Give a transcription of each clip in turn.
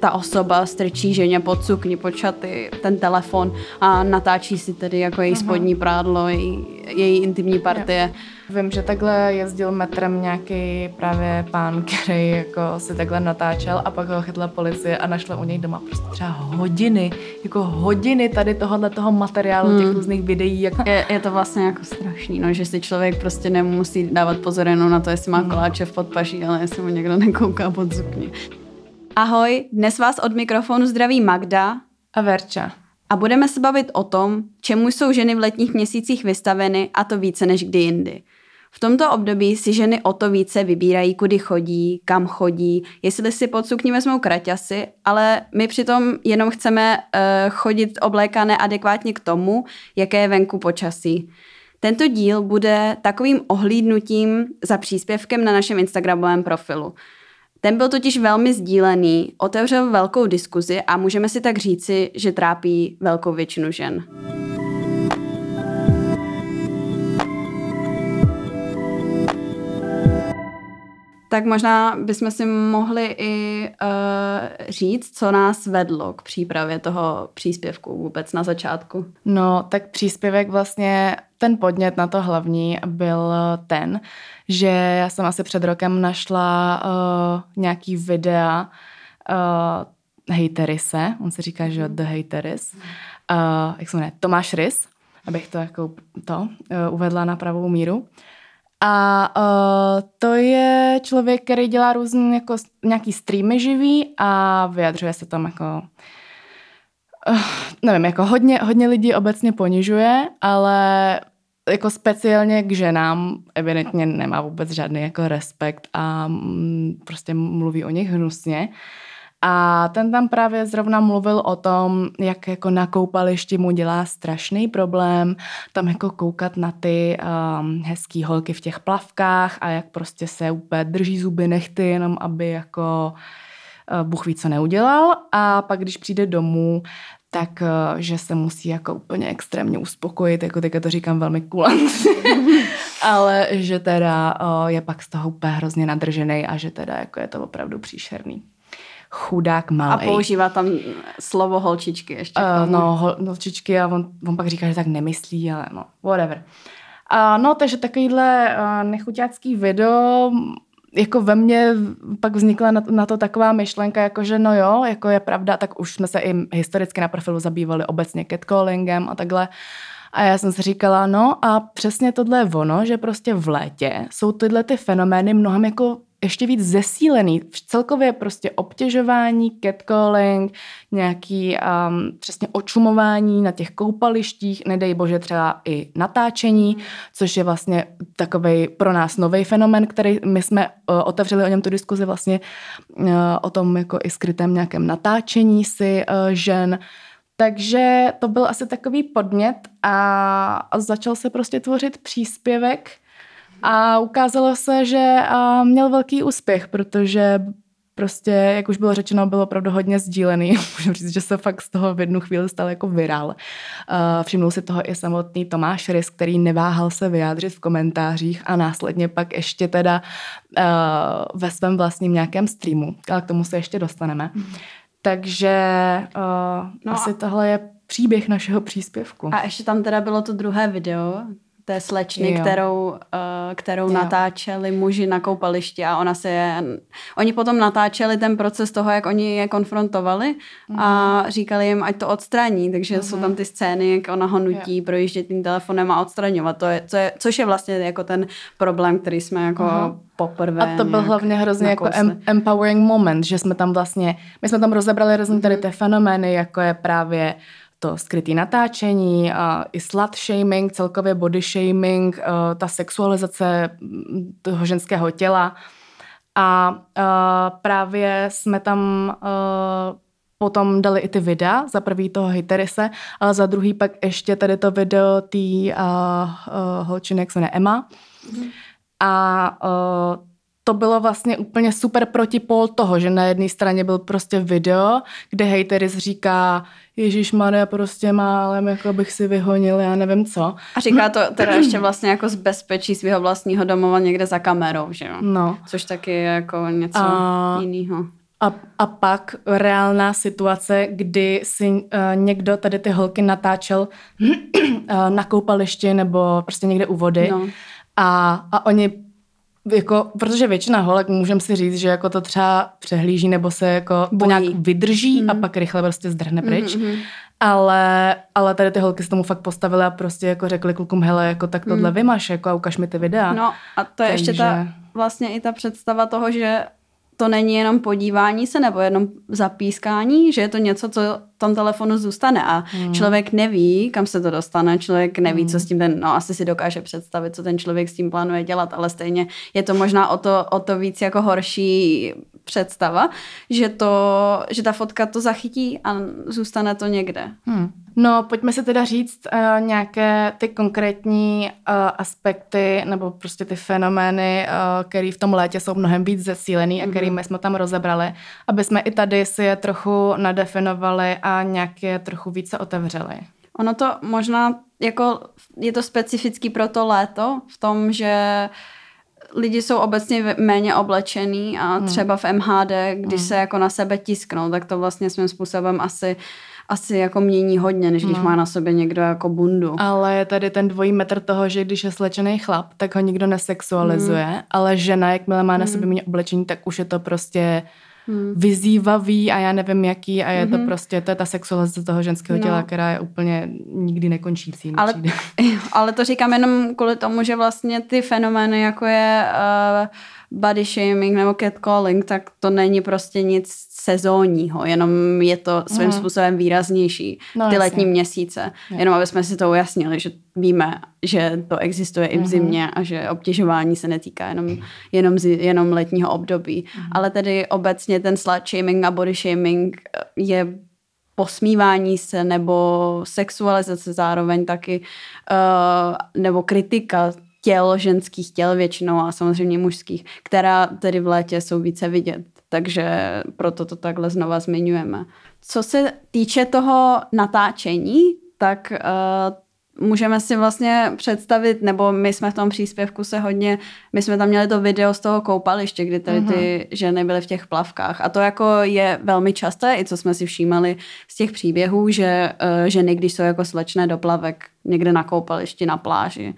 ta osoba strčí ženě pod sukni, pod šaty, ten telefon a natáčí si tedy jako její spodní prádlo, její, její intimní partie. Jo. Vím, že takhle jezdil metrem nějaký právě pán, který jako si takhle natáčel a pak ho chytla policie a našla u něj doma prostě třeba hodiny, jako hodiny tady tohohle toho materiálu, hmm. těch různých videí. Jak... Je, je, to vlastně jako strašný, no, že si člověk prostě nemusí dávat pozor jenom na to, jestli má hmm. koláče v podpaží, ale jestli mu někdo nekouká pod zukni. Ahoj, dnes vás od mikrofonu zdraví Magda a Verča. A budeme se bavit o tom, čemu jsou ženy v letních měsících vystaveny a to více než kdy jindy. V tomto období si ženy o to více vybírají, kudy chodí, kam chodí, jestli si pod sukní vezmou kraťasy, ale my přitom jenom chceme uh, chodit oblékané adekvátně k tomu, jaké je venku počasí. Tento díl bude takovým ohlídnutím za příspěvkem na našem Instagramovém profilu. Ten byl totiž velmi sdílený, otevřel velkou diskuzi a můžeme si tak říci, že trápí velkou většinu žen. Tak možná bychom si mohli i uh, říct, co nás vedlo k přípravě toho příspěvku vůbec na začátku. No, tak příspěvek vlastně, ten podnět na to hlavní byl ten, že já jsem asi před rokem našla uh, nějaký videa uh, hejterise, on se říká, že The Hateris, uh, jak se jmenuje, Tomáš Rys, abych to jako to uh, uvedla na pravou míru. A uh, to je člověk, který dělá různý jako nějaký streamy živý a vyjadřuje se tam jako uh, nevím, jako hodně, hodně lidí obecně ponižuje, ale jako speciálně k ženám evidentně nemá vůbec žádný jako respekt a mm, prostě mluví o nich hnusně. A ten tam právě zrovna mluvil o tom, jak jako na koupališti mu dělá strašný problém tam jako koukat na ty um, hezký holky v těch plavkách a jak prostě se úplně drží zuby nechty, jenom aby jako uh, Bůh ví, co neudělal. A pak, když přijde domů, tak uh, že se musí jako úplně extrémně uspokojit, jako teďka to říkám velmi kulantně, ale že teda uh, je pak z toho úplně hrozně nadržený a že teda jako je to opravdu příšerný chudák malý. A používá tam slovo holčičky ještě. Uh, no, hol, holčičky a on, on pak říká, že tak nemyslí, ale no, whatever. Uh, no, takže takovýhle uh, nechuťácký video jako ve mně pak vznikla na to, na to taková myšlenka, jako že no jo, jako je pravda, tak už jsme se i historicky na profilu zabývali obecně catcallingem a takhle. A já jsem si říkala, no a přesně tohle je ono, že prostě v létě jsou tyhle ty fenomény mnohem jako ještě víc zesílený. Celkově prostě obtěžování, catcalling, nějaký um, přesně očumování na těch koupalištích, nedej bože třeba i natáčení, což je vlastně takový pro nás nový fenomen, který my jsme uh, otevřeli o něm tu diskuzi vlastně uh, o tom jako i skrytém nějakém natáčení si uh, žen. Takže to byl asi takový podnět a, a začal se prostě tvořit příspěvek, a ukázalo se, že měl velký úspěch, protože prostě, jak už bylo řečeno, bylo opravdu hodně sdílený. Můžu říct, že se fakt z toho v jednu chvíli stal jako virál. Všimnul si toho i samotný Tomáš Rys, který neváhal se vyjádřit v komentářích a následně pak ještě teda ve svém vlastním nějakém streamu. Ale k tomu se ještě dostaneme. Mm. Takže no asi a... tohle je příběh našeho příspěvku. A ještě tam teda bylo to druhé video, té slečny, jo. kterou, uh, kterou jo. natáčeli muži na koupališti a ona se je, oni potom natáčeli ten proces toho, jak oni je konfrontovali mm. a mhm. říkali jim, ať to odstraní, takže mm. jsou tam ty scény, jak ona ho nutí jo. projíždět tím telefonem a odstraňovat, to je, co je, což je vlastně jako ten problém, který jsme jako mm. poprvé A to byl hlavně hrozně jako em, empowering moment, že jsme tam vlastně, my jsme tam rozebrali různé tady mhm. ty fenomény, jako je právě to skrytý natáčení, a i slut shaming, celkově body shaming, ta sexualizace toho ženského těla. A právě jsme tam potom dali i ty videa, za prvý toho hejterise, ale za druhý pak ještě tady to video té uh, uh, holčiny, jak se jmenuje Emma. Mm. A uh, to bylo vlastně úplně super protipol toho, že na jedné straně byl prostě video, kde hejteris říká, Ježíš Maria prostě málem, jako bych si vyhonil, já nevím co. A říká to teda ještě vlastně jako z bezpečí svého vlastního domova někde za kamerou, že jo? No. Což taky je jako něco a... jiného. A, a pak reálná situace, kdy si uh, někdo tady ty holky natáčel uh, na koupališti nebo prostě někde u vody no. a, a oni jako, protože většina holek, můžeme si říct, že jako to třeba přehlíží nebo se jako to nějak vydrží mm. a pak rychle prostě zdrhne pryč. Mm-hmm. Ale, ale tady ty holky se tomu fakt postavily a prostě jako řekli klukům, hele, jako tak tohle mm. vymaš, jako a ukaž mi ty videa. No a to je Takže... ještě ta, vlastně i ta představa toho, že to není jenom podívání se nebo jenom zapískání, že je to něco, co v tom telefonu zůstane a hmm. člověk neví, kam se to dostane, člověk neví, hmm. co s tím ten, no asi si dokáže představit, co ten člověk s tím plánuje dělat, ale stejně je to možná o to, o to víc jako horší představa, že, to, že ta fotka to zachytí a zůstane to někde. Hmm. No, pojďme si teda říct uh, nějaké ty konkrétní uh, aspekty nebo prostě ty fenomény, uh, které v tom létě jsou mnohem víc zesílený mm-hmm. a my jsme tam rozebrali, aby jsme i tady si je trochu nadefinovali a nějak je trochu více otevřeli. Ono to možná jako je to specifický pro to léto v tom, že lidi jsou obecně méně oblečený a hmm. třeba v MHD, když hmm. se jako na sebe tisknou, tak to vlastně svým způsobem asi asi jako mění hodně, než když no. má na sobě někdo jako bundu. Ale je tady ten dvojí metr toho, že když je slečený chlap, tak ho nikdo nesexualizuje, mm. ale žena, jakmile má na mm. sobě méně oblečení, tak už je to prostě hmm. vyzývavý a já nevím jaký a je mm-hmm. to prostě, to je ta sexualizace toho ženského no. těla, která je úplně nikdy nekončící. Ale, ale to říkám jenom kvůli tomu, že vlastně ty fenomény, jako je uh, body shaming nebo catcalling, tak to není prostě nic sezónního, jenom je to svým mm. způsobem výraznější no, ty jasně. letní měsíce. Je. Jenom aby jsme si to ujasnili, že víme, že to existuje i v mhm. zimě a že obtěžování se netýká jenom, jenom, zi, jenom letního období. Mm. Ale tedy obecně ten slut shaming a body shaming je posmívání se nebo sexualizace zároveň taky, uh, nebo kritika těl, ženských těl většinou a samozřejmě mužských, která tedy v létě jsou více vidět. Takže proto to takhle znova zmiňujeme. Co se týče toho natáčení, tak uh, můžeme si vlastně představit, nebo my jsme v tom příspěvku se hodně, my jsme tam měli to video z toho koupaliště, kdy tady ty uh-huh. ženy byly v těch plavkách. A to jako je velmi časté, i co jsme si všímali z těch příběhů, že uh, ženy, když jsou jako slečné do plavek někde na koupališti, na pláži,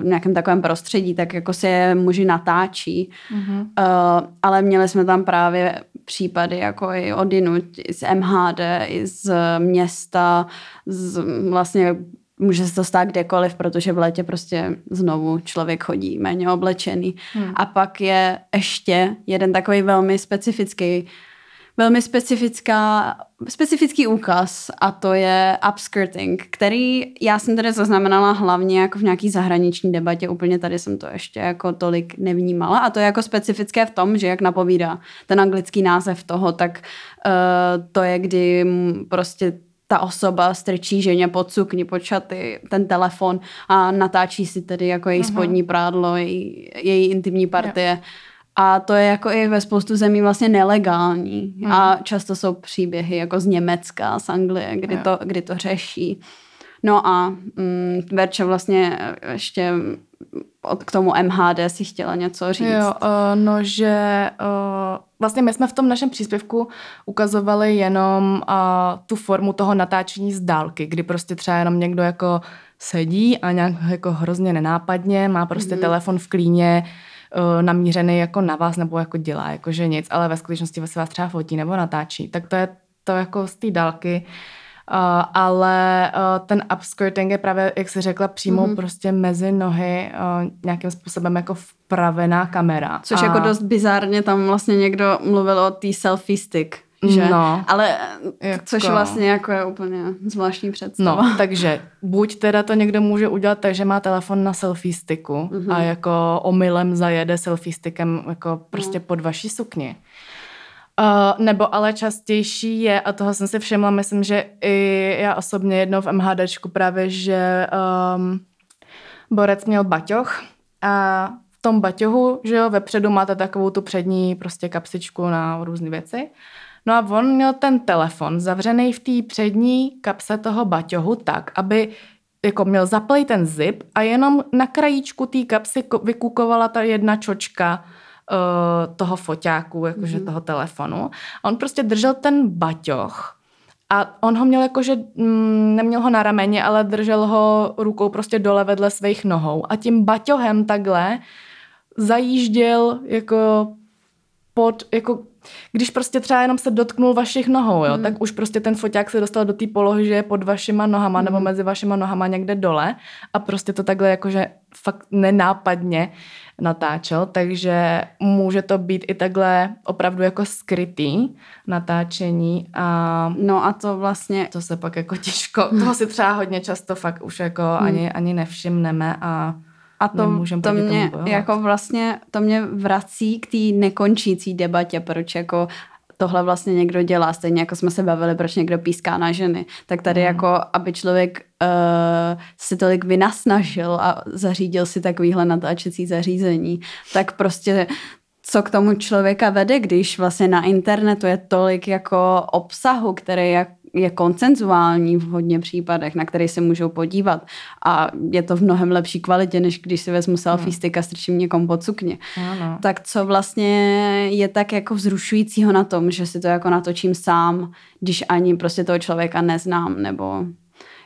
v nějakém takovém prostředí, tak jako se muži natáčí. Mm-hmm. Uh, ale měli jsme tam právě případy jako i odinut, i z MHD, i z města, z vlastně může se to stát kdekoliv, protože v létě prostě znovu člověk chodí méně oblečený. Hmm. A pak je ještě jeden takový velmi specifický velmi specifická, specifický úkaz a to je upskirting, který já jsem tady zaznamenala hlavně jako v nějaký zahraniční debatě, úplně tady jsem to ještě jako tolik nevnímala. A to je jako specifické v tom, že jak napovídá ten anglický název toho, tak uh, to je, kdy prostě ta osoba strčí ženě pod sukni, pod šaty, ten telefon a natáčí si tedy jako její spodní prádlo, její, její intimní partie. Yeah a to je jako i ve spoustu zemí vlastně nelegální. Mm. A často jsou příběhy jako z Německa, z Anglie, kdy, to, kdy to řeší. No a mm, Verče vlastně ještě od, k tomu MHD si chtěla něco říct. Jo, uh, no, že uh, vlastně my jsme v tom našem příspěvku ukazovali jenom uh, tu formu toho natáčení z dálky, kdy prostě třeba jenom někdo jako sedí a nějak jako hrozně nenápadně, má prostě mm. telefon v klíně, uh, namířený jako na vás nebo jako dělá jako že nic, ale ve skutečnosti se vás třeba fotí nebo natáčí. Tak to je to jako z té dálky. Uh, ale uh, ten upskirting je právě, jak jsi řekla, přímo mm-hmm. prostě mezi nohy uh, nějakým způsobem jako vpravená kamera. Což a... jako dost bizárně tam vlastně někdo mluvil o té selfie stick že? No, Ale jako... což vlastně jako je úplně zvláštní představa. No, takže buď teda to někdo může udělat tak, že má telefon na selfie sticku mm-hmm. a jako omylem zajede selfie stickem jako prostě no. pod vaší sukni. Uh, nebo ale častější je, a toho jsem si všimla, myslím, že i já osobně jednou v MHDčku právě, že um, borec měl baťoch a v tom baťohu, že jo, vepředu máte takovou tu přední prostě kapsičku na různé věci. No a on měl ten telefon zavřený v té přední kapse toho baťohu tak, aby jako měl zaplej ten zip a jenom na krajíčku té kapsy vykukovala ta jedna čočka toho foťáku, jakože mm. toho telefonu. A on prostě držel ten baťoch a on ho měl jakože, mm, neměl ho na rameni, ale držel ho rukou prostě dole vedle svých nohou. A tím baťohem takhle zajížděl jako pod, jako když prostě třeba jenom se dotknul vašich nohou, jo, mm. tak už prostě ten foťák se dostal do té polohy, že je pod vašima nohama mm. nebo mezi vašima nohama někde dole a prostě to takhle jakože fakt nenápadně natáčel, takže může to být i takhle opravdu jako skrytý natáčení a no a to vlastně to se pak jako těžko, toho si třeba hodně často fakt už jako mm. ani, ani nevšimneme a a to, to mě jako vlastně, to mě vrací k té nekončící debatě, proč jako tohle vlastně někdo dělá, stejně jako jsme se bavili, proč někdo píská na ženy. Tak tady mm. jako, aby člověk uh, si tolik vynasnažil a zařídil si takovýhle natáčecí zařízení, tak prostě co k tomu člověka vede, když vlastně na internetu je tolik jako obsahu, který jak je koncenzuální v hodně případech, na který se můžou podívat a je to v mnohem lepší kvalitě, než když si vezmu selfie hmm. stick a strčím někomu pod sukně. Ano. Tak co vlastně je tak jako vzrušujícího na tom, že si to jako natočím sám, když ani prostě toho člověka neznám, nebo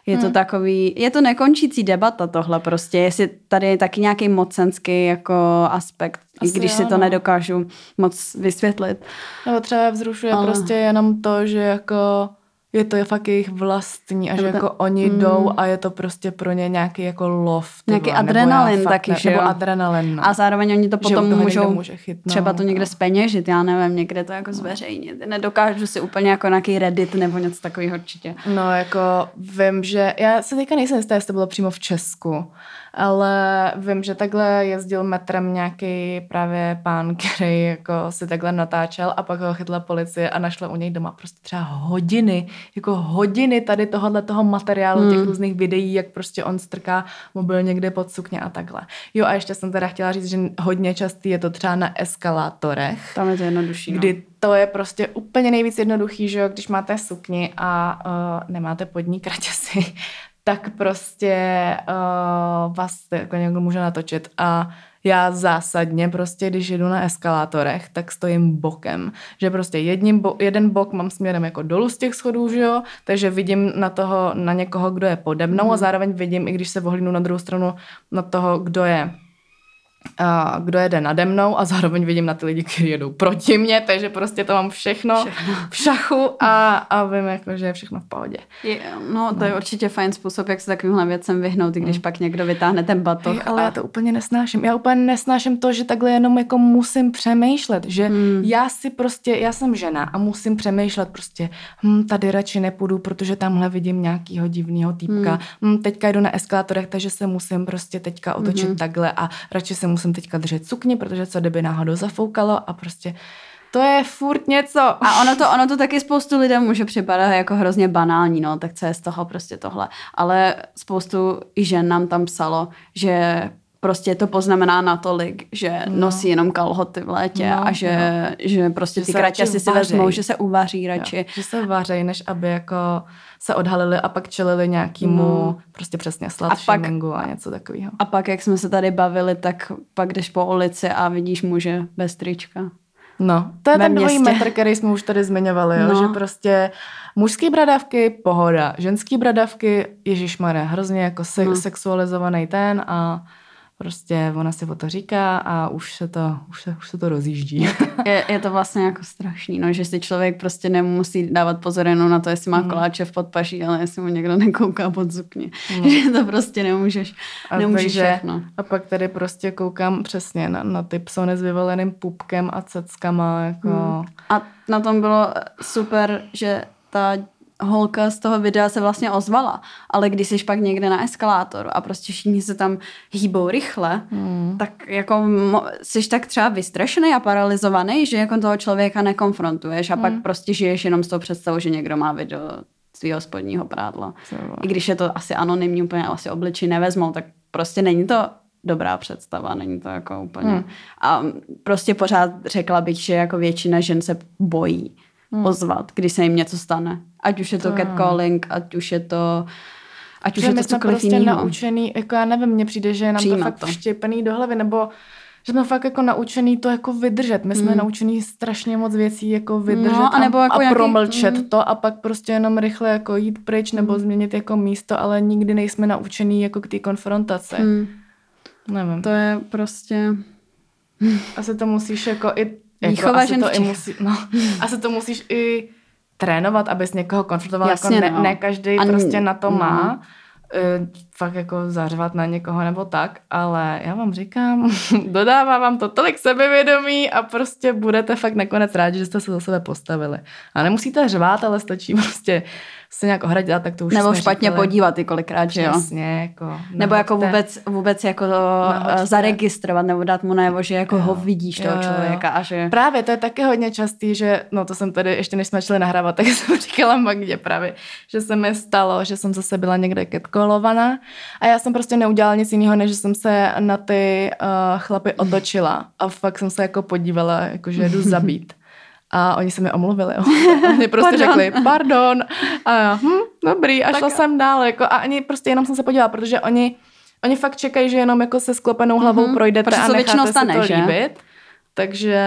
je to hmm. takový, je to nekončící debata tohle prostě, jestli tady je taky nějaký mocenský jako aspekt, Asi i když ano. si to nedokážu moc vysvětlit. Nebo třeba vzrušuje Ale... prostě jenom to, že jako je to fakt jejich vlastní a že jako oni mm. jdou a je to prostě pro ně nějaký jako lov. Nějaký adrenalin taky, že jo? adrenalin, no. A zároveň oni to potom můžou třeba to někde speněžit, já nevím, někde to jako no. zveřejnit. Nedokážu si úplně jako nějaký Reddit nebo něco takového určitě. No jako vím, že já se teďka nejsem jistá, jestli to bylo přímo v Česku, ale vím, že takhle jezdil metrem nějaký právě pán, který jako si takhle natáčel a pak ho chytla policie a našla u něj doma prostě třeba hodiny, jako hodiny tady tohohle toho materiálu, hmm. těch různých videí, jak prostě on strká mobil někde pod sukně a takhle. Jo a ještě jsem teda chtěla říct, že hodně častý je to třeba na eskalátorech. Tam je to jednodušší. No. Kdy to je prostě úplně nejvíc jednoduchý, že jo, když máte sukni a uh, nemáte pod ní kraťasy, tak prostě uh, vás jako někdo může natočit a já zásadně prostě, když jedu na eskalátorech, tak stojím bokem. Že prostě jedním bo- jeden bok mám směrem jako dolů z těch schodů, že jo, takže vidím na toho, na někoho, kdo je pode mnou mm. a zároveň vidím, i když se vohlínu na druhou stranu, na toho, kdo je kdo jede nade mnou a zároveň vidím na ty lidi, kteří jedou proti mně, takže prostě to mám všechno, všechno. v šachu a, a vím, jako, že je všechno v pohodě. Je, no, to no. je určitě fajn způsob, jak se takovýmhle věcem vyhnout, i když mm. pak někdo vytáhne ten batoh. Je, ale a... já to úplně nesnáším. Já úplně nesnáším to, že takhle jenom jako musím přemýšlet, že mm. já si prostě, já jsem žena a musím přemýšlet prostě, hm, tady radši nepůjdu, protože tamhle vidím nějakýho divného týpka, mm. hm, teďka jdu na eskalátorech, takže se musím prostě teďka otočit mm. takhle a radši se musím teďka držet sukni, protože co kdyby náhodou zafoukalo a prostě to je furt něco. A ono to, ono to taky spoustu lidem může připadat jako hrozně banální, no, tak co je z toho prostě tohle. Ale spoustu i žen nám tam psalo, že prostě to poznamená natolik, že no. nosí jenom kalhoty v létě no, a že, no. že prostě že ty kratě si si vezmou, že se uvaří radši. Jo, že se vaří, než aby jako se odhalili a pak čelili nějakému no. prostě přesně slut a, pak, a něco takového. A pak, jak jsme se tady bavili, tak pak jdeš po ulici a vidíš muže bez trička. No, to je ten dvojí metr, který jsme už tady zmiňovali, jo? No. že prostě mužský bradavky, pohoda, ženský bradavky, ježišmarja, hrozně jako se- no. sexualizovaný ten a prostě ona si o to říká a už se to, už se, už se to rozjíždí. Je, je to vlastně jako strašný, no, že si člověk prostě nemusí dávat pozor jenom na to, jestli má mm. koláče v podpaší, ale jestli mu někdo nekouká pod zukně. Mm. Že to prostě nemůžeš, a nemůžeš takže, všechno. A pak tady prostě koukám přesně na, na ty psony s vyvoleným pupkem a ceckama. Jako... Mm. A na tom bylo super, že ta holka z toho videa se vlastně ozvala, ale když jsi pak někde na eskalátoru a prostě všichni se tam hýbou rychle, hmm. tak jako jsi tak třeba vystrašený a paralizovaný, že jako toho člověka nekonfrontuješ a hmm. pak prostě žiješ jenom s tou představou, že někdo má video svého spodního prádla. Třeba. I když je to asi anonymní, úplně asi obličej nevezmou, tak prostě není to dobrá představa, není to jako úplně. Hmm. A prostě pořád řekla bych, že jako většina žen se bojí hmm. ozvat, když se jim něco stane. Ať už je to, to catcalling, ať už je to ať už je to cokoliv prostě jinýho. naučený, jako já nevím, mně přijde, že je nám Přijímat to fakt to. vštěpený do hlavy, nebo že jsme fakt jako naučený to jako vydržet. My jsme Mm. naučený strašně moc věcí jako vydržet No, a, jako a nějaký- promlčet mm. to a pak prostě jenom rychle jako jít pryč nebo Mm. změnit jako místo, ale nikdy nejsme naučený jako k té konfrontaci. Hmm, Nevím. to je prostě... Asi to musíš jako i... Jako asi žen to i musí, no, asi to musíš i trénovat, abys někoho konfrontoval. Jasně, jako ne, no. ne každý A n- prostě na to no. má. eh, fakt jako zařvat na někoho nebo tak, ale já vám říkám, dodává vám to tolik sebevědomí a prostě budete fakt nakonec rádi, že jste se za sebe postavili. A nemusíte řvát, ale stačí prostě se nějak ohradit, a tak to už Nebo špatně říkali. podívat i kolikrát, že jo? Přesně, jako. Nebo jako vůbec, vůbec jako to Nahoďte. eh, zaregistrovat nebo dát mu najevo, že jako Jo. ho vidíš toho Jo, člověka a že... Právě, to je taky hodně častý, že, no to jsem tady, ještě než jsme začali nahrávat, tak jsem říkala Magdě právě, že se mi stalo, že jsem zase byla někde catcallovaná a já jsem prostě neudělala nic jiného, než jsem se na ty uh, chlapy otočila a fakt jsem se jako podívala, jako že jdu zabít. A oni se mi omluvili. Oni prostě Pardon. řekli, pardon. A já, hm, dobrý, a šla Tak- jsem dál. Jako, a ani prostě jenom jsem se podívala, protože oni, oni fakt čekají, že jenom jako se sklopenou hlavou Mhm, projdete protože a necháte stane, si to že? líbit. Takže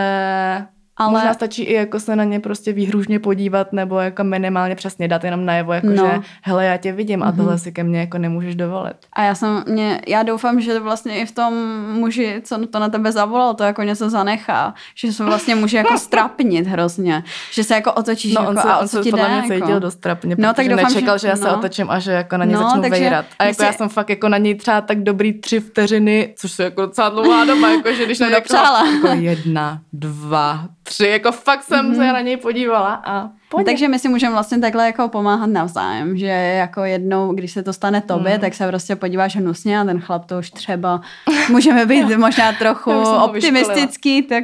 Ale- možná stačí i jako se na ně prostě výhružně podívat nebo jako minimálně přesně dát jenom najevo, jako No. že hele, já tě vidím a Mhm. tohle si ke mně jako nemůžeš dovolit. A já jsem, mě, já doufám, že vlastně i v tom muži, co to na tebe zavolal, to jako něco zanechá. Že se vlastně může jako strapnit hrozně. Že se jako otočíš No jako, on se, a on se podle mě jako. cítil dost trapně, No, tak doufám, nečekal, že- že, já se no. otočím a že jako na ně No, začnu takže vejrat. A jako si- já jsem fakt jako na něj třeba tak dobrý tři vteřiny, což je jako docela dlouhá doba, jako že když To na je někoho, dopřála. jako jedna, dva, tři, jako fakt jsem Mhm. se na něj podívala a pojď. takže my si můžeme vlastně takhle jako pomáhat navzájem, že jako jednou, když se to stane tobě, Mhm. tak se prostě podíváš hnusně a ten chlap to už třeba můžeme být možná trochu optimistický, tak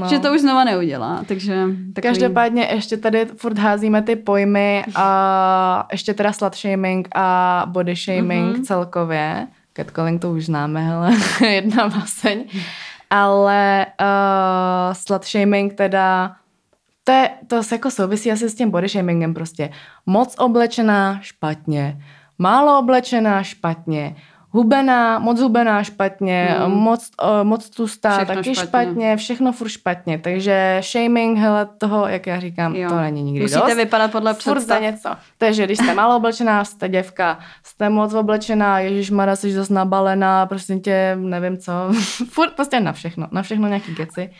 No. že to už znova neudělá. Takže takový... Každopádně ještě tady furt házíme ty pojmy a ještě teda slut shaming a body shaming Mhm. mm-hmm. celkově. Catcalling to už známe, hele, jedna baseň. Ale uh, slut shaming teda, to, je, to se jako souvisí asi s tím body shamingem prostě. Moc oblečená, špatně. Málo oblečená, špatně. Hubená, moc hubená, špatně. Hmm. Moc, uh, moc tlustá, Všechno taky špatně. špatně. Všechno furt špatně. Takže shaming, hele, toho, jak já říkám, Jo. to není nikdy Musíte dost. vypadat podle Furt představ. něco. Takže když jste málo oblečená, jste děvka, jste moc oblečená, Ježíš Mara, jsi zase nabalená, prostě tě, nevím co. Furt prostě na všechno, na všechno nějaký geci.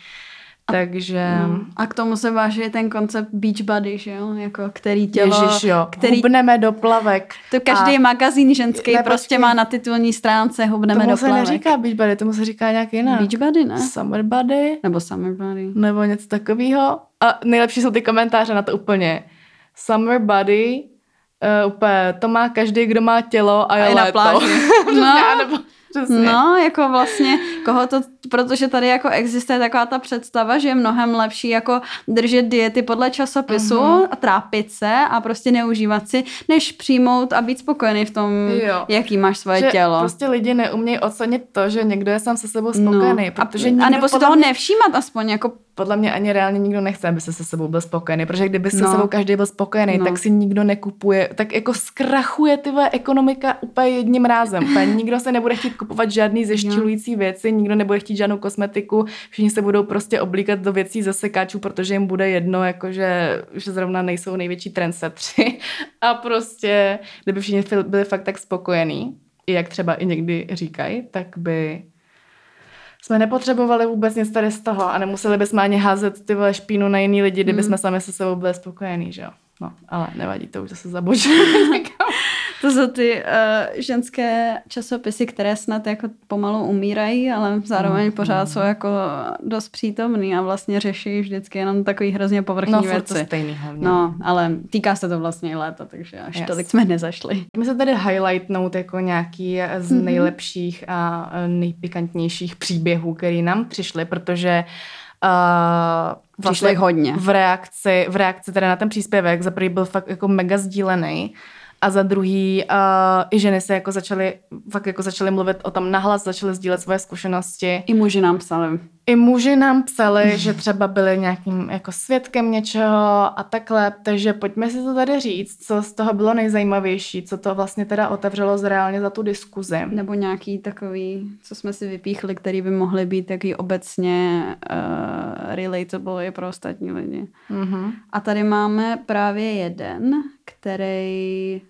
Takže... No. A k tomu se váží ten koncept beach body, že jo? Jako který tělo, Ježíš, jo. který Hubneme do plavek. to každý A magazín ženský Ne, prostě má na titulní stránce hubneme tomu do se plavek. neříká beach body, tomu se říká nějak jinak. Beach body, ne? Summer body, Nebo summer body. nebo něco takového. A nejlepší jsou ty komentáře na to úplně. Summer body, uh, úplně, to má každý, kdo má tělo a je, A je na pláži. No. anebo, přesně. No, jako vlastně, koho to, protože tady jako existuje taková ta představa, že je mnohem lepší jako držet diety podle časopisu Mhm. a trápit se a prostě neužívat si, než přijmout a být spokojený v tom, Jo. jaký máš svoje že tělo. prostě lidi neumějí ocenit to, že někdo je sám se sebou spokojený, no. protože a, nebo si toho mě, nevšímat aspoň, jako podle mě ani reálně nikdo nechce, aby se se sebou byl spokojený, protože kdyby se No. sebou každý byl spokojený, No. tak si nikdo nekupuje, tak jako zkrachuje ty vole ekonomika úplně jedním rázem. Úplně nikdo se nebude chtít kupovat žádný zeštilující věci, nikdo nebude chtít žádnou kosmetiku, všichni se budou prostě oblíkat do věcí ze sekáčů, protože jim bude jedno, jakože že zrovna nejsou největší trendsetři. A prostě, kdyby všichni byli fakt tak spokojení, i jak třeba i někdy říkají, tak by jsme nepotřebovali vůbec nic tady z toho a nemuseli bychom ani házet ty vole špínu na jiný lidi, kdyby Mm. jsme sami se sebou byli spokojení, že jo. No, ale nevadí, to už zase zabočíme. to jsou ty uh, ženské časopisy, které snad jako pomalu umírají, ale zároveň Mm, pořád mm. jsou jako dost přítomný a vlastně řeší vždycky jenom takový hrozně povrchní No, furt to věci. stejný hlavně. No, ale týká se to vlastně i léta, takže až Yes. tolik jsme nezašli. My se tady highlightnout jako nějaký z Mhm. nejlepších a eh, nejpikantnějších příběhů, který nám přišly, protože uh, jich hodně. v reakci, v reakci teda na ten příspěvek, za prvý byl fakt jako mega sdílený A za druhý, uh, i ženy se jako začaly, fakt jako začaly mluvit o tom nahlas, začaly sdílet svoje zkušenosti. I muži nám psali. I muži nám psali, že třeba byli nějakým jako svědkem něčeho a takhle, takže pojďme si to tady říct, co z toho bylo nejzajímavější, co to vlastně teda otevřelo zreálně za tu diskuzi. Nebo nějaký takový, co jsme si vypíchli, který by mohly být taky obecně uh, relatable i pro ostatní lidi. Mm-hmm. A tady máme právě jeden, který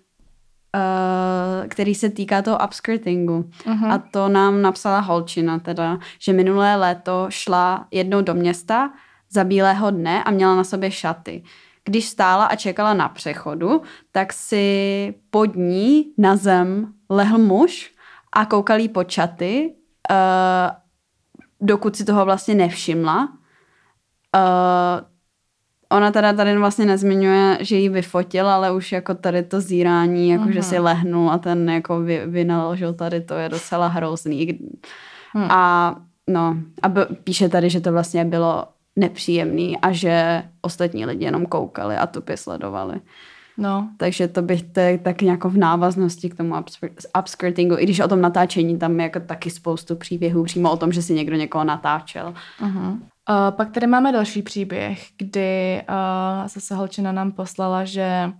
který se týká toho upskirtingu. Uh-huh. A to nám napsala holčina teda, že minulé léto šla jednou do města za bílého dne a měla na sobě šaty. Když stála a čekala na přechodu, tak si pod ní na zem lehl muž a koukal jí po čaty, uh, dokud si toho vlastně nevšimla. Uh, Ona teda tady vlastně nezmiňuje, že ji vyfotil, ale už jako tady to zírání, jako uh-huh. že si lehnul a ten jako vy, vynaložil tady, to je docela hrozný. Hmm. A no, a b- píše tady, že to vlastně bylo nepříjemný a že ostatní lidi jenom koukali a tupě sledovali. No. Takže to bych to je tak nějak v návaznosti k tomu upskirtingu, i když o tom natáčení tam je jako taky spoustu příběhů přímo o tom, že si někdo někoho natáčel. Uh-huh. Uh, pak tady máme další příběh, kdy uh, zase holčina nám poslala, že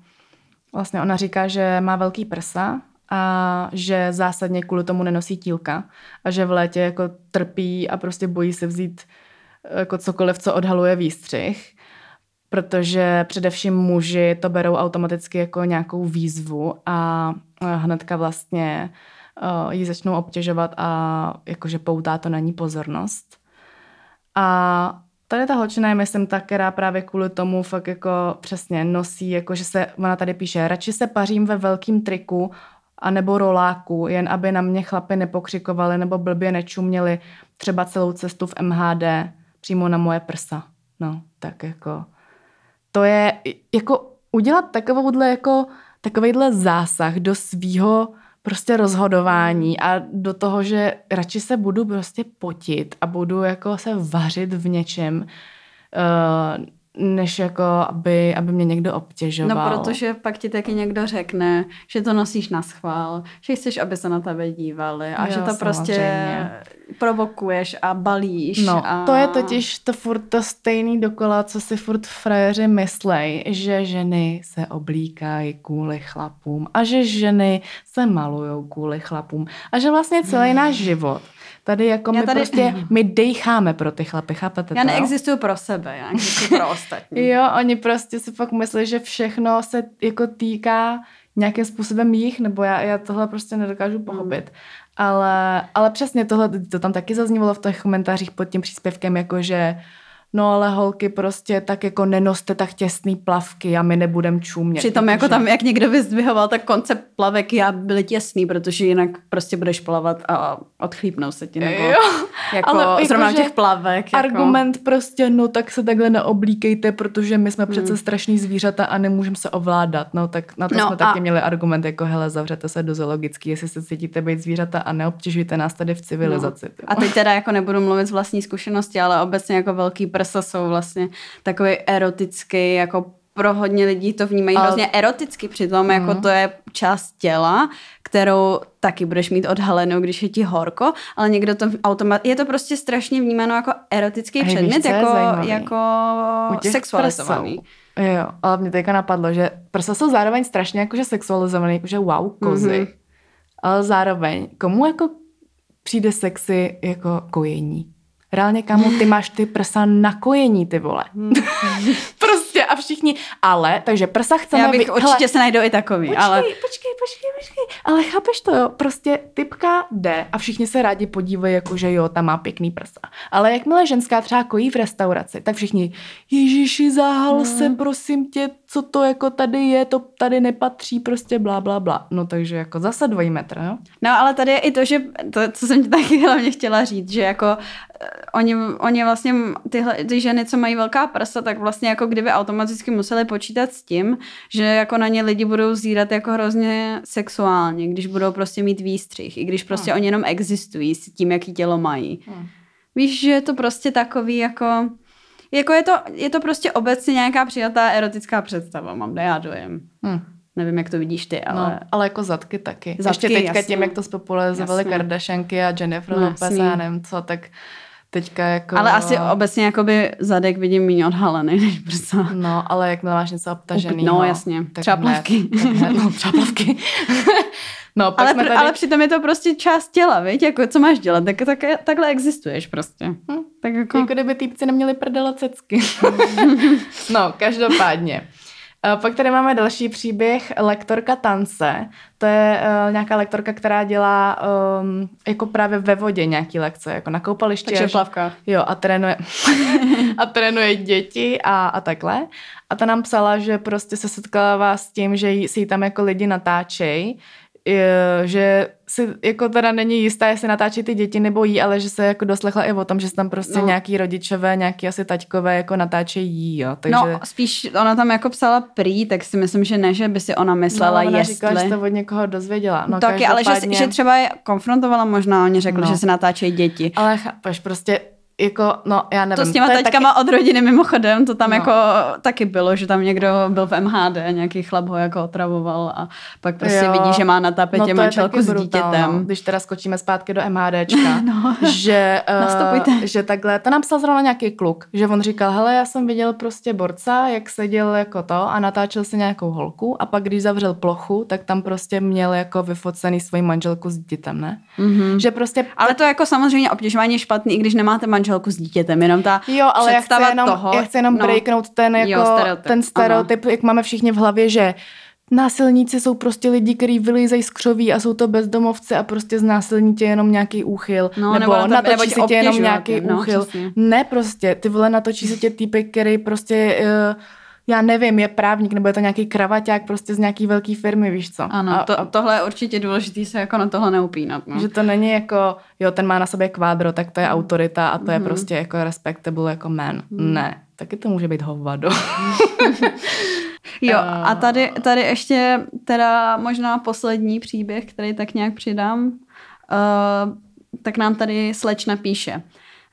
vlastně ona říká, že má velký prsa a že zásadně kvůli tomu nenosí tílka a že v létě jako trpí a prostě bojí se vzít jako cokoliv, co odhaluje výstřih, protože především muži to berou automaticky jako nějakou výzvu a hnedka vlastně uh, ji začnou obtěžovat a jakože poutá to na ní pozornost. A tady ta holčina je, myslím, ta, která právě kvůli tomu fakt jako přesně nosí, jako že se, ona tady píše, radši se pařím ve velkým triku, a nebo roláku, jen aby na mě chlapy nepokřikovali nebo blbě nečuměli třeba celou cestu v MHD přímo na moje prsa. No, tak jako to je jako udělat takovouhle jako takovýhle zásah do svýho prostě rozhodování a do toho, že radši se budu prostě potit a budu jako se vařit v něčem, uh, než jako, aby, aby mě někdo obtěžoval. No, protože pak ti taky někdo řekne, že to nosíš na schvál, že chceš, aby se na tebe dívali a jo, že to prostě samozřejmě. prostě provokuješ a balíš. No, a... to je totiž to furt to stejný dokola, co si furt frajeři myslej, že ženy se oblíkají kvůli chlapům a že ženy se malujou kvůli chlapům a že vlastně celý náš život Tady jako já my tady... prostě, my dejcháme pro ty chlapy, chápete Já to? neexistuju pro sebe, já existuju pro ostatní. jo, oni prostě si fakt myslí, že všechno se jako týká nějakým způsobem jich, nebo já, já tohle prostě nedokážu pochopit. Mm. Ale, ale přesně tohle, to tam taky zaznívalo v těch komentářích pod tím příspěvkem, jako že no ale holky prostě tak jako nenoste tak těsný plavky a my nebudem čumět. Přitom protože... jako tam, jak někdo vyzdvihoval, tak koncept plavek já byly těsný, protože jinak prostě budeš plavat a odchlípnou se ti. Nebo jo, jako ale jako zrovna těch plavek. Jako... Argument prostě, no tak se takhle neoblíkejte, protože my jsme hmm. přece strašní zvířata a nemůžeme se ovládat. No tak na to no jsme a... taky měli argument jako hele, zavřete se do zoologický, jestli se cítíte být zvířata a neobtěžujte nás tady v civilizaci. No. A teď teda jako nebudu mluvit z vlastní zkušenosti, ale obecně jako velký prsa jsou vlastně takový erotický, jako pro hodně lidí to vnímají Ale... hrozně eroticky přitom, mm. jako mhm. to je část těla, kterou taky budeš mít odhalenou, když je ti horko, ale někdo to automat... Je to prostě strašně vnímáno jako erotický Hej, předmět, víš, jako, jako sexualizovaný. Prsou. Jo, ale mě teďka napadlo, že prsa jsou zároveň strašně jakože sexualizovaný, jakože wow, kozy. Mm-hmm. Ale zároveň, komu jako přijde sexy jako kojení? Reálně, kámo, ty máš ty prsa na kojení, ty vole. A všichni, ale, takže prsa chceme... Já bych vy... určitě Hele, se najdou i takový, počkej, ale... Počkej, počkej, počkej, ale chápeš to, jo, prostě typka jde a všichni se rádi podívají, jako že jo, tam má pěkný prsa. Ale jakmile ženská třeba kojí v restauraci, tak všichni, Ježíši, záhal hmm. se, prosím tě, co to jako tady je, to tady nepatří, prostě blá, blá, blá. No takže jako zase dvojí metr, jo? No ale tady je i to, že to, co jsem ti taky hlavně chtěla říct, že jako eh, oni, oni vlastně tyhle, ty ženy, co mají velká prsa, tak vlastně jako kdyby automaticky museli počítat s tím, že jako na ně lidi budou zírat jako hrozně sexuálně, když budou prostě mít výstřih, i když prostě hmm. oni jenom existují s tím, jaký tělo mají. Hmm. Víš, že je to prostě takový jako jako je to, je to prostě obecně nějaká přijatá erotická představa, mám já dojem. Hmm. Nevím, jak to vidíš ty, ale... No, ale jako zadky taky. Zadky, Ještě teďka jasně. tím, jak to spopularizovali Jasně. Kardashianky a Jennifer No, Lopez a nevím co, tak teďka jako... Ale asi obecně jakoby zadek vidím méně odhalený než prsa. No, ale jak máš něco obtaženého. No, jasně. tak Třeba plavky. tak hned, no, třeba plavky. no, pak Ale, jsme tady... ale přitom je to prostě část těla, viď? Jako, co máš dělat? Tak, tak, takhle existuješ prostě. Hm. Tak jako... Jako kdyby týpci neměli prdele cecky. no, každopádně. Eh, Pak tady máme další příběh, lektorka tance. To je uh, nějaká lektorka, která dělá um, jako právě ve vodě nějaký lekce, jako na koupališti. Takže až- v plavkách. Jo, a trénuje, a trénuje děti a, a takhle. A ta nám psala, že prostě se setkává s tím, že jí, si ji tam jako lidi natáčej, je- že si jako teda není jistá, jestli natáčí ty děti nebo jí, ale že se jako doslechla i o tom, že se tam prostě No. nějaký rodičové, nějaký asi taťkové jako natáčejí jí, jo. Takže... No, spíš ona tam jako psala prý, tak si myslím, že ne, že by si ona myslela, no, ona jestli... říkala, že to od někoho dozvěděla. No, Taky, ale že, každopádně- že třeba je konfrontovala možná, oni řekli, No. že se natáčejí děti. Ale chápeš, prostě jako, no já nevím. To s těma taťkama od rodiny mimochodem, to tam No. jako taky bylo, že tam někdo byl v MHD, nějaký chlap ho jako otravoval a pak prostě Jo. vidí, že má na tapetě no, manželku taky s brutál, dítětem. No. Když teda skočíme zpátky do MHDčka, No. že, uh, že takhle, to nám psal zrovna nějaký kluk, že on říkal, hele, já jsem viděl prostě borca, jak seděl jako to a natáčel si nějakou holku a pak když zavřel plochu, tak tam prostě měl jako vyfocený svoji manželku s dítětem, ne? Mhm. Že prostě Ale to jako samozřejmě obtěžování je špatný, i když nemáte manželku s dítětem, jenom ta Jo, ale já chci představa jenom, toho, já chci jenom no. breaknout ten, jako, Jo, stereotyp. ten stereotyp, jak máme všichni v hlavě, že násilníci jsou prostě lidi, kteří vylízejí z křoví a jsou to bezdomovci a prostě znásilní tě jenom nějaký úchyl. No, nebo, nebo na to- natočí si tě jenom nějaký no, úchyl. přesně. Ne prostě, ty vole natočí si tě týpek, který prostě... Uh, já nevím, je právník, nebo je to nějaký kravaťák prostě z nějaký velké firmy, víš co? Ano, a, to, a, tohle je určitě důležitý se jako na tohle neupínat. No. že to není jako, jo, ten má na sobě kvádro, tak to je autorita a to je Mhm. prostě jako respectable jako man. Ne, taky to může být hovado. Jo, a tady, tady ještě teda možná poslední příběh, který tak nějak přidám, uh, tak nám tady slečna píše.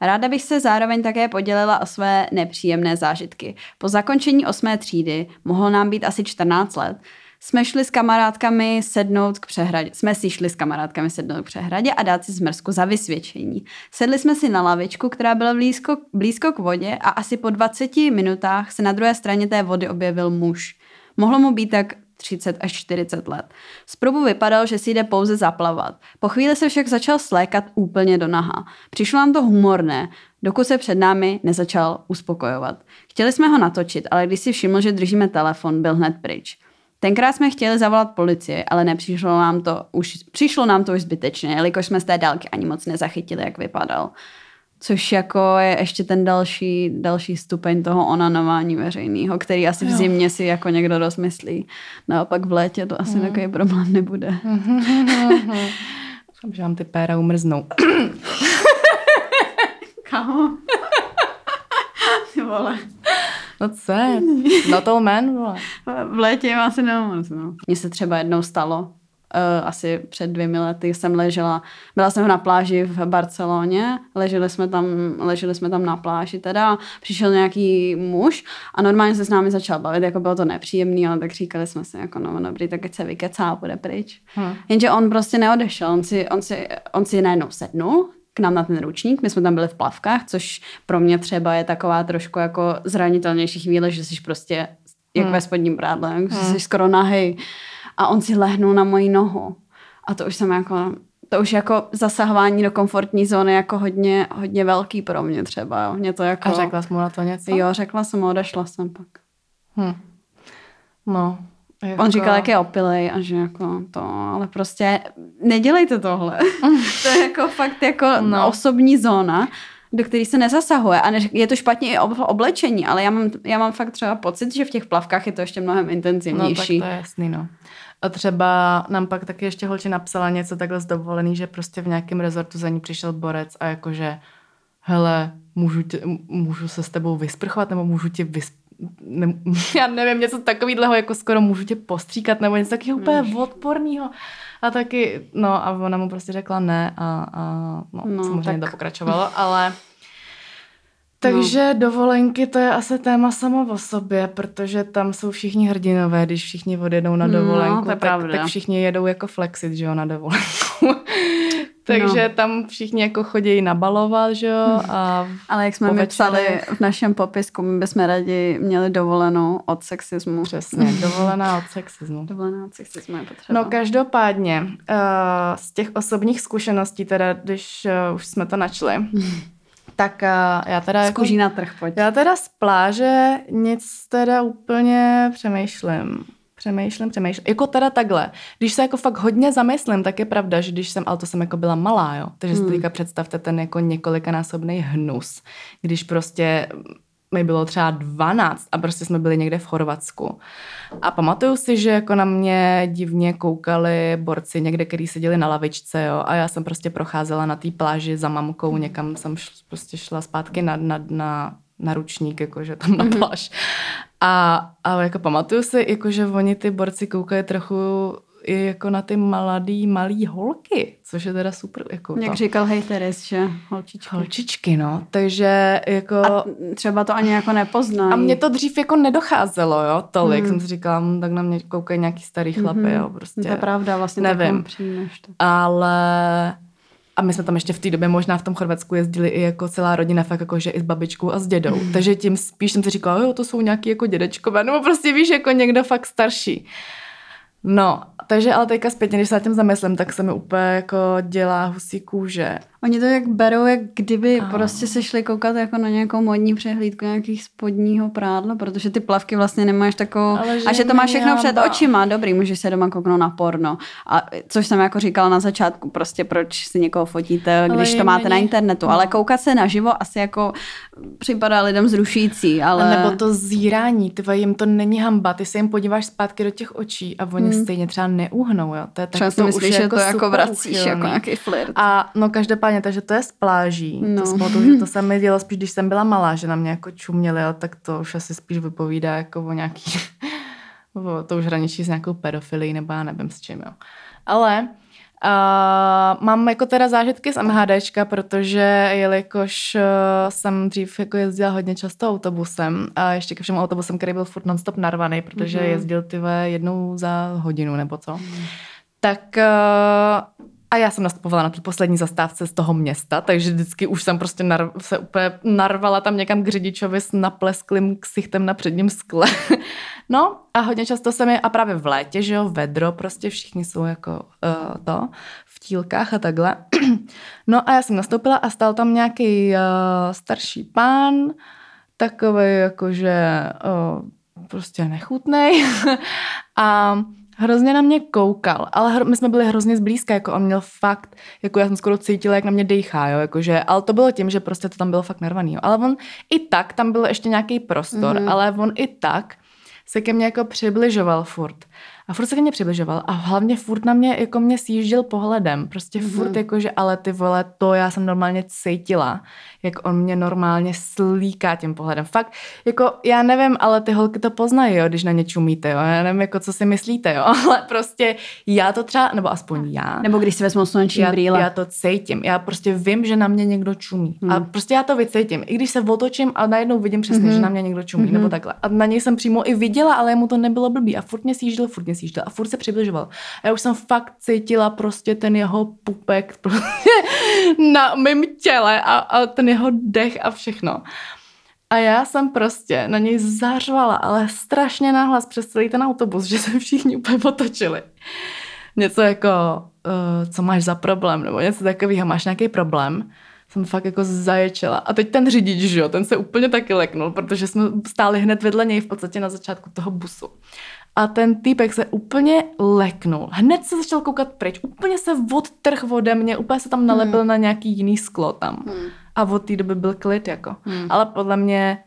Ráda bych se zároveň také podělila o své nepříjemné zážitky. Po zakončení osmé třídy, mohlo nám být asi 14 let, jsme šli s kamarádkami sednout k přehradě. Jsme si šli s kamarádkami sednout k přehradě a dát si zmrzku za vysvědčení. Sedli jsme si na lavičku, která byla blízko, blízko k vodě a asi po 20 minutách se na druhé straně té vody objevil muž. Mohlo mu být tak 30 až 40 let. Zprobu vypadal, že si jde pouze zaplavat. Po chvíli se však začal slékat úplně do naha. Přišlo nám to humorné, dokud se před námi nezačal uspokojovat. Chtěli jsme ho natočit, ale když si všiml, že držíme telefon, byl hned pryč. Tenkrát jsme chtěli zavolat policii, ale nepřišlo nám to už, přišlo nám to už zbytečně, jelikož jsme z té dálky ani moc nezachytili, jak vypadal. Což jako je ještě ten další, další stupeň toho onanování veřejného, který asi v zimě si jako někdo dost myslí. Naopak v létě to asi takový problém nebude. Doufám, že vám ty péra umrznou. Kámo. Ty vole. No co je? Not all men, vole. V létě je asi nemoc, no. Mně se třeba jednou stalo, asi před dvěmi lety jsem ležela, byla jsem na pláži v Barceloně, leželi jsme tam, leželi jsme tam na pláži teda, přišel nějaký muž a normálně se s námi začal bavit, jako bylo to nepříjemný, ale tak říkali jsme si jako no dobrý, tak ať se vykecá a půjde pryč. Hm. Jenže on prostě neodešel, on si, on si, on si najednou sednul, k nám na ten ručník, my jsme tam byli v plavkách, což pro mě třeba je taková trošku jako zranitelnější chvíle, že jsi prostě jak Hmm. ve spodním prádle, že jsi skoro nahej. A on si lehnul na moji nohu. A to už jsem jako, to už jako zasahování do komfortní zóny jako hodně, hodně velký pro mě třeba. Jo. Mě to jako... A řekla jsi mu na to něco? Jo, řekla jsem, mu, odešla jsem pak. Hm. No. Jako... On říkal, jak je opilej a že jako to, ale prostě nedělejte tohle. to je jako fakt jako No. no. osobní zóna, do které se nezasahuje. A neřek- je to špatně i ob- oblečení, ale já mám, já mám fakt třeba pocit, že v těch plavkách je to ještě mnohem No tak intenzivnější. to je jasný, no. A třeba nám pak taky ještě holče napsala něco takhle z dovolený, že prostě v nějakém rezortu za ní přišel borec a jakože hele, můžu, tě, můžu se s tebou vysprchovat, nebo můžu tě vys... Ne, já nevím, něco takového, jako skoro můžu tě postříkat, nebo něco takového úplně odporného. A taky, no a ona mu prostě řekla ne a, a no, No, no, samozřejmě tak- to pokračovalo, ale Takže no. dovolenky to je asi téma samo o sobě, protože tam jsou všichni hrdinové, když všichni odjedou na dovolenku, no, tak, tak všichni jedou jako flexit, že jo, na dovolenku. Takže no. tam všichni jako chodí nabalovat, že jo. A Ale jak jsme mi psali v našem popisku, my bychom rádi měli dovolenou od sexismu. Přesně, dovolená od sexismu. dovolená od sexismu je potřeba. No každopádně, uh, z těch osobních zkušeností, teda když uh, už jsme to načli, tak uh, já teda... Jako, na trh, pojď. Já teda z pláže nic teda úplně přemýšlím. Přemýšlím, přemýšlím. Jako teda takhle. Když se jako fakt hodně zamyslím, tak je pravda, že když jsem, ale to jsem jako byla malá, jo. Takže hmm. si teďka představte ten jako několikanásobný hnus. Když prostě mi bylo třeba 12 a prostě jsme byli někde v Chorvatsku. A pamatuju si, že jako na mě divně koukali borci někde, který seděli na lavičce, jo, a já jsem prostě procházela na té pláži za mamkou, někam jsem šla, prostě šla zpátky na, na, na, na ručník, jakože tam na mhm. pláž. A, a jako pamatuju si, jako že oni ty borci koukají trochu i jako na ty mladý, malý holky, což je teda super. Jako Jak to. říkal hej Teres, že holčičky. Holčičky, no. Takže jako... A třeba to ani jako nepoznají. A mě to dřív jako nedocházelo, jo, tolik. Hmm. Jsem si říkala, hm, tak na mě koukají nějaký starý chlapy, mm-hmm. jo, prostě. To je pravda, vlastně Nevím. to. Ale a my jsme tam ještě v té době možná v tom Chorvatsku jezdili i jako celá rodina, fakt jako, že i s babičkou a s dědou. Mm. Takže tím spíš jsem si říkala, jo, to jsou nějaký jako dědečkové, nebo prostě víš, jako někdo fakt starší. No, takže ale teďka zpětně, když se na tím zamyslím, tak se mi úplně jako dělá husí kůže. Oni to jak berou, jak kdyby oh. prostě se šli koukat jako na nějakou modní přehlídku nějakých spodního prádla, protože ty plavky vlastně nemáš takovou... že a že to máš všechno před očima, dobrý, můžeš se doma kouknout na porno. A což jsem jako říkala na začátku, prostě proč si někoho fotíte, ale když to máte mě... na internetu. Ale koukat se naživo asi jako připadá lidem zrušící, ale... A nebo to zírání, ty jim to není hamba, ty se jim podíváš zpátky do těch očí a oni hmm. stejně třeba neuhnou, jo. To je tak, třeba to si myslíš, že jako to jako vracíš, jako nějaký flirt. A no každopádně Normálně, takže to je z pláží. No. To, spolu, to se mi dělo spíš, když jsem byla malá, že na mě jako čuměli, ale tak to už asi spíš vypovídá jako o nějaký, o, to už hraničí s nějakou pedofilí nebo já nevím s čím, jo. Ale Uh, mám jako teda zážitky z MHDčka, protože jelikož uh, jsem dřív jako jezdila hodně často autobusem a ještě ke všemu autobusem, který byl furt nonstop narvaný, protože mm-hmm. jezdil ty jednou za hodinu nebo co, mm. tak uh, a já jsem nastupovala na tu poslední zastávce z toho města, takže vždycky už jsem prostě narv, se úplně narvala tam někam k řidičovi s naplesklým ksichtem na předním skle. no a hodně často se mi, a právě v létě, že jo, vedro, prostě všichni jsou jako uh, to, v tílkách a takhle. no a já jsem nastoupila a stal tam nějaký uh, starší pán, takový jakože uh, prostě nechutnej. a hrozně na mě koukal, ale my jsme byli hrozně zblízka, jako on měl fakt, jako já jsem skoro cítila, jak na mě dejchá, jo, jakože, ale to bylo tím, že prostě to tam bylo fakt narvaný, jo. ale on i tak, tam byl ještě nějaký prostor, mm-hmm. ale on i tak se ke mně jako přibližoval furt. A furt se ke mně přibližoval a hlavně furt na mě, jako mě sjížděl pohledem. Prostě mm-hmm. furt jako, že ale ty vole, to já jsem normálně cítila, jak on mě normálně slíká tím pohledem. Fakt, jako já nevím, ale ty holky to poznají, jo, když na ně čumíte, jo. Já nevím, jako co si myslíte, jo, ale prostě já to třeba, nebo aspoň já. Nebo když si vezmu slunční brýle. Já to cítím. Já prostě vím, že na mě někdo čumí. Mm. A hmm. prostě já to vycítím. I když se otočím a najednou vidím přesně, mm-hmm. že na mě někdo čumí, mm-hmm. nebo takhle. A na něj jsem přímo i viděla, ale mu to nebylo blbý. A furt mě sjížděl, furt mě sjížděl a furt se přibližoval. A já už jsem fakt cítila prostě ten jeho pupek prostě na mém těle a, a ten jeho dech a všechno. A já jsem prostě na něj zařvala, ale strašně nahlas přes celý ten autobus, že se všichni úplně otočili. Něco jako, uh, co máš za problém, nebo něco takového, máš nějaký problém jsem fakt jako zaječela. A teď ten řidič, že jo, ten se úplně taky leknul, protože jsme stáli hned vedle něj v podstatě na začátku toho busu. A ten týpek se úplně leknul. Hned se začal koukat pryč. Úplně se odtrh ode mě, úplně se tam nalepil hmm. na nějaký jiný sklo tam. Hmm. A od té doby byl klid, jako. Hmm. Ale podle mě,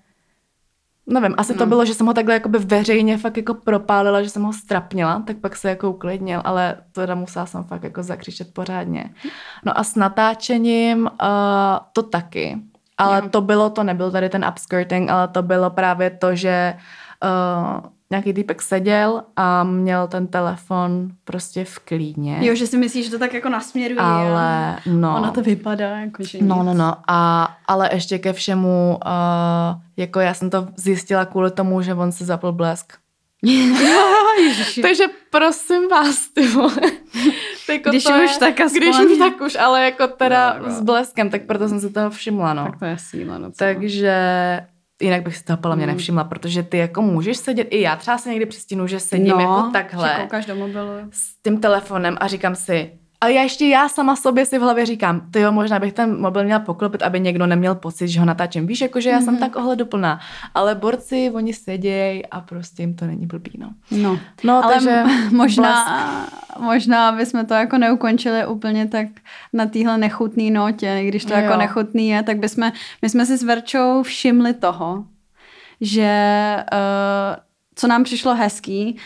nevím, asi hmm. to bylo, že jsem ho takhle jakoby veřejně fakt jako propálila, že jsem ho strapnila, tak pak se jako uklidnil, ale teda musela jsem fakt jako zakřičet pořádně. No a s natáčením uh, to taky. Ale yeah. to bylo, to nebyl tady ten upskirting, ale to bylo právě to, že uh, nějaký týpek seděl a měl ten telefon prostě v klíně. Jo, že si myslíš, že to tak jako nasměruje. ale no. Ona to vypadá jako, že No, nic. no, no. A, ale ještě ke všemu, uh, jako já jsem to zjistila kvůli tomu, že on si zapl blesk. Takže prosím vás, ty vole. Jako Když to už je, tak aspoň. Když už tak už, ale jako teda No, no. s bleskem, tak proto jsem si toho všimla, no. Tak to je síla docela. Takže jinak bych si toho podle mě Mm. nevšimla, protože ty jako můžeš sedět, i já třeba se někdy přistínu, že sedím no, jako Že takhle koukáš do mobilu. s tím telefonem a říkám si, a já ještě já sama sobě si v hlavě říkám, ty jo, možná bych ten mobil měla poklopit, aby někdo neměl pocit, že ho natáčím. Víš, jako že já Mhm. jsem tak ohleduplná. Ale borci, oni sedějí a prostě jim to není blbý, no. No, No, ale takže možná, možná bychom to jako neukončili úplně tak na téhle nechutný notě, když to Jo. jako nechutný je, tak bychom, my jsme si s Verčou všimli toho, že uh, co nám přišlo hezký,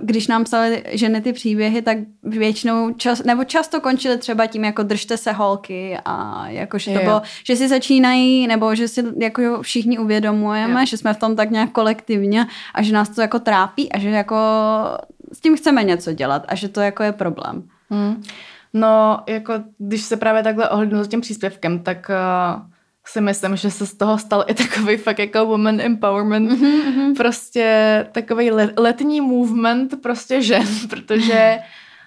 když nám psali ženy ty příběhy, tak většinou, čas, nebo často končily třeba tím, jako držte se holky a jako, že to bylo, že si začínají, nebo že si jako všichni uvědomujeme, Jo. že jsme v tom tak nějak kolektivně a že nás to jako trápí a že jako s tím chceme něco dělat a že to jako je problém. Hmm. No, jako když se právě takhle ohlednu za tím příspěvkem, tak uh, si myslím, že se z toho stal i takový fakt jako woman empowerment, mm-hmm. prostě takový le- letní movement prostě žen, protože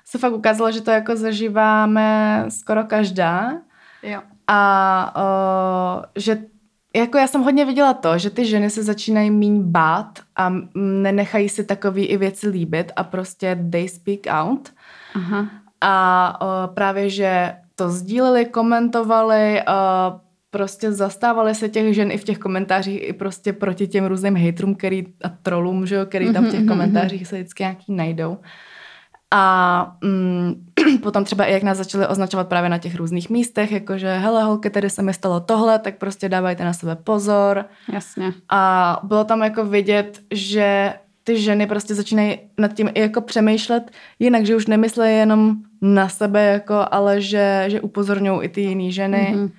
se fakt ukázalo, že to jako zažíváme skoro každá Jo. a uh, že jako já jsem hodně viděla to, že ty ženy se začínají míň bát a nenechají si takový i věci líbit a prostě they speak out. Aha. A uh, právě, že to sdíleli, komentovali, uh, prostě zastávali se těch žen i v těch komentářích, i prostě proti těm různým hejtrům který, a trolům, že jo, který tam v těch Mhm, mhm, komentářích se vždycky nějaký najdou. A mm, potom třeba i jak nás začali označovat právě na těch různých místech, jakože hele holky, tady se mi stalo tohle, tak prostě dávajte na sebe pozor. Jasně. A bylo tam jako vidět, že ty ženy prostě začínají nad tím i jako přemýšlet jinak, že už nemyslejí jenom na sebe, jako, ale že, že upozorňují i ty jiné ženy. Mhm. Mm-hmm.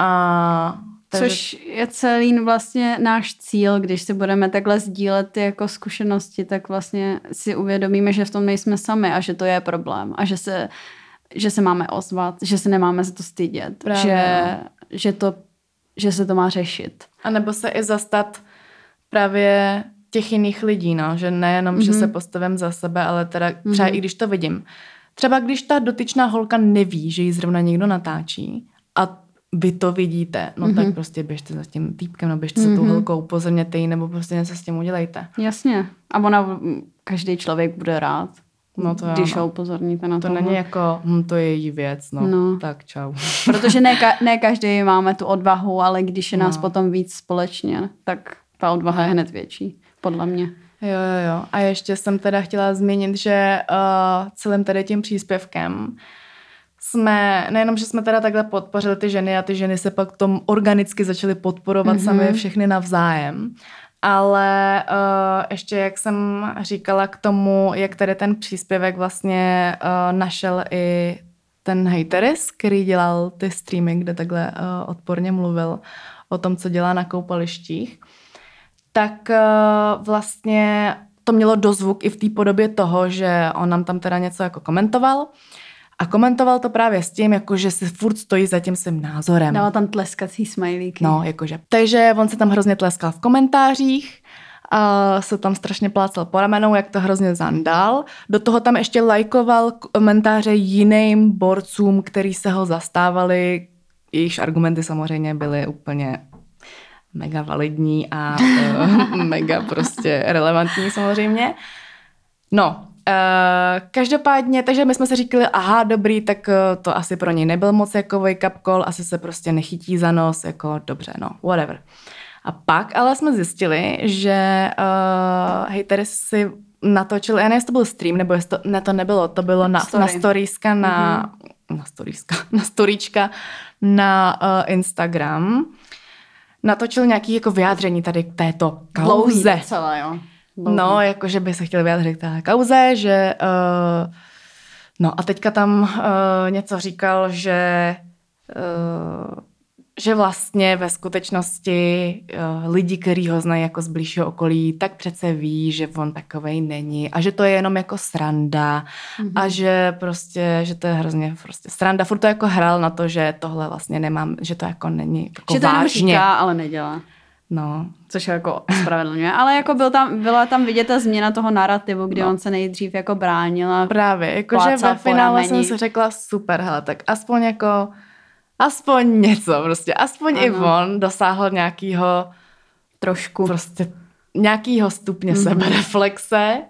A takže, Což je celý vlastně náš cíl, když si budeme takhle sdílet ty jako zkušenosti, tak vlastně si uvědomíme, že v tom nejsme sami a že to je problém a že se, že se máme ozvat, že se nemáme za to stydět, Právě, že, no. že, to, že se to má řešit. a nebo se i zastat právě těch jiných lidí, no, že nejenom, mm-hmm. že se postavím za sebe, ale teda třeba mm-hmm. i když to vidím. Třeba když ta dotyčná holka neví, že ji zrovna někdo natáčí a vy to vidíte, no mm-hmm. tak prostě běžte za tím týpkem, no běžte mm-hmm. za tou holkou, upozorněte ji, nebo prostě něco s tím udělejte. Jasně. A ona, každý člověk bude rád, No to když no. ho upozorníte na To to. není jako, hm, to je její věc, no, No. tak čau. Protože ne, ka- ne každý máme tu odvahu, ale když je nás No. potom víc společně, tak ta odvaha je hned větší, podle mě. Jo, jo, jo. A ještě jsem teda chtěla zmínit, že uh, celým tady tím příspěvkem jsme, nejenom, že jsme teda takhle podpořili ty ženy a ty ženy se pak tom organicky začaly podporovat mm-hmm. sami všechny navzájem, ale uh, ještě jak jsem říkala k tomu, jak tady ten příspěvek vlastně uh, našel i ten hateris, který dělal ty streamy, kde takhle uh, odporně mluvil o tom, co dělá na koupalištích, tak uh, vlastně to mělo dozvuk i v té podobě toho, že on nám tam teda něco jako komentoval a komentoval to právě s tím, jako že si furt stojí za tím svým názorem. Dala tam tleskací smajlíky. No, jakože. Takže on se tam hrozně tleskal v komentářích, a se tam strašně plácal po ramenou, jak to hrozně zandal. Do toho tam ještě lajkoval komentáře jiným borcům, který se ho zastávali. Jejichž argumenty samozřejmě byly úplně mega validní a uh, mega prostě relevantní samozřejmě. No, Uh, každopádně, takže my jsme si říkali, aha, dobrý, tak uh, to asi pro něj nebyl moc jako wake up call, asi se prostě nechytí za nos, jako dobře, no, whatever. A pak ale jsme zjistili, že uh, hejtery si natočil, já nevím, jestli to byl stream, nebo jestli to, ne, to nebylo, to bylo na, Story. na storieska, na, mm-hmm. na storieska, na storíčka na uh, Instagram. Natočil nějaký jako vyjádření tady k této kauze. docela, jo. Dlouhý. No, jakože by se chtěl vyjádřit k té kauze, že uh, no a teďka tam uh, něco říkal, že uh, že vlastně ve skutečnosti uh, lidi, kteří ho znají jako z blížšího okolí, tak přece ví, že on takovej není a že to je jenom jako sranda mm-hmm. a že prostě, že to je hrozně prostě sranda. Furt to jako hrál na to, že tohle vlastně nemám, že to jako není jako že to vážně. říká, ale nedělá. No. Což je jako spravedlně. Ale jako byl tam, byla tam vidět ta změna toho narrativu, kdy no. on se nejdřív jako bránil. A Právě, jakože ve finále jsem si řekla super, hele, tak aspoň jako aspoň něco prostě, aspoň ano. i on dosáhl nějakýho trošku prostě nějakýho stupně mm-hmm. sebereflexe.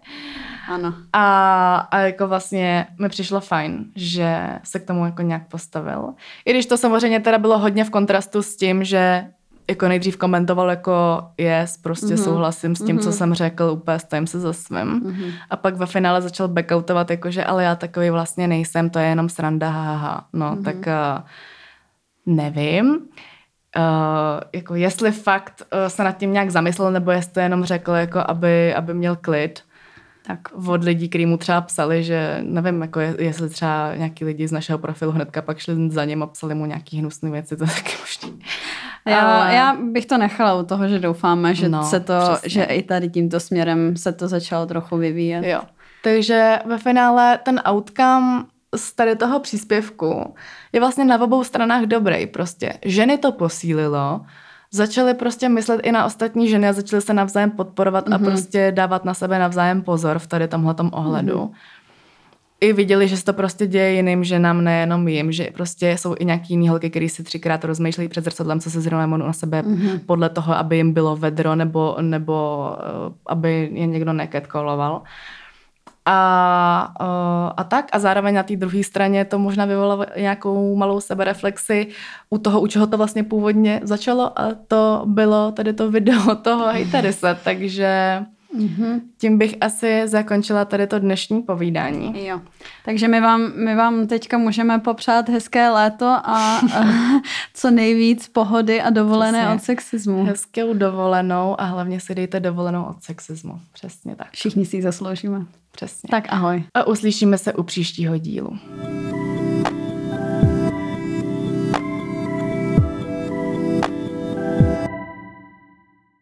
Ano. A, a jako vlastně mi přišlo fajn, že se k tomu jako nějak postavil. I když to samozřejmě teda bylo hodně v kontrastu s tím, že jako nejdřív komentoval jako yes, prostě mm-hmm. souhlasím s tím, mm-hmm. co jsem řekl, úplně stojím se za svým. Mm-hmm. A pak ve finále začal backoutovat, jako že ale já takový vlastně nejsem, to je jenom sranda, haha. No, mm-hmm. tak uh, nevím. Uh, jako jestli fakt uh, se nad tím nějak zamyslel, nebo jestli to jenom řekl, jako aby, aby měl klid. Tak od lidí, kteří mu třeba psali, že nevím, jako jestli třeba nějaký lidi z našeho profilu hnedka pak šli za ním a psali mu nějaký hnusné věci, to je taky možný. Já, já bych to nechala u toho, že doufáme, že no, se to, přesně. že i tady tímto směrem se to začalo trochu vyvíjet. Jo. Takže ve finále ten outcome z tady toho příspěvku je vlastně na obou stranách dobrý prostě. Ženy to posílilo, začaly prostě myslet i na ostatní ženy a začaly se navzájem podporovat mm-hmm. a mhm. prostě dávat na sebe navzájem pozor v tady tomhletom ohledu. Mm-hmm. I viděli, že se to prostě děje jiným ženám, nejenom jim, že prostě jsou i nějaký jiný holky, který si třikrát rozmýšlejí před zrcadlem, co se zrovna na sebe mm-hmm. podle toho, aby jim bylo vedro nebo, nebo uh, aby je někdo neketkoloval. A, a tak. A zároveň na té druhé straně to možná vyvolalo nějakou malou sebereflexi u toho, u čeho to vlastně původně začalo a to bylo tady to video toho hejterise, takže Mm-hmm. Tím bych asi zakončila tady to dnešní povídání. Jo. Takže my vám, my vám teďka můžeme popřát hezké léto a, co nejvíc pohody a dovolené Přesně. od sexismu. Hezkou dovolenou a hlavně si dejte dovolenou od sexismu. Přesně tak. Všichni si ji zasloužíme. Přesně. Tak ahoj. A uslyšíme se u příštího dílu.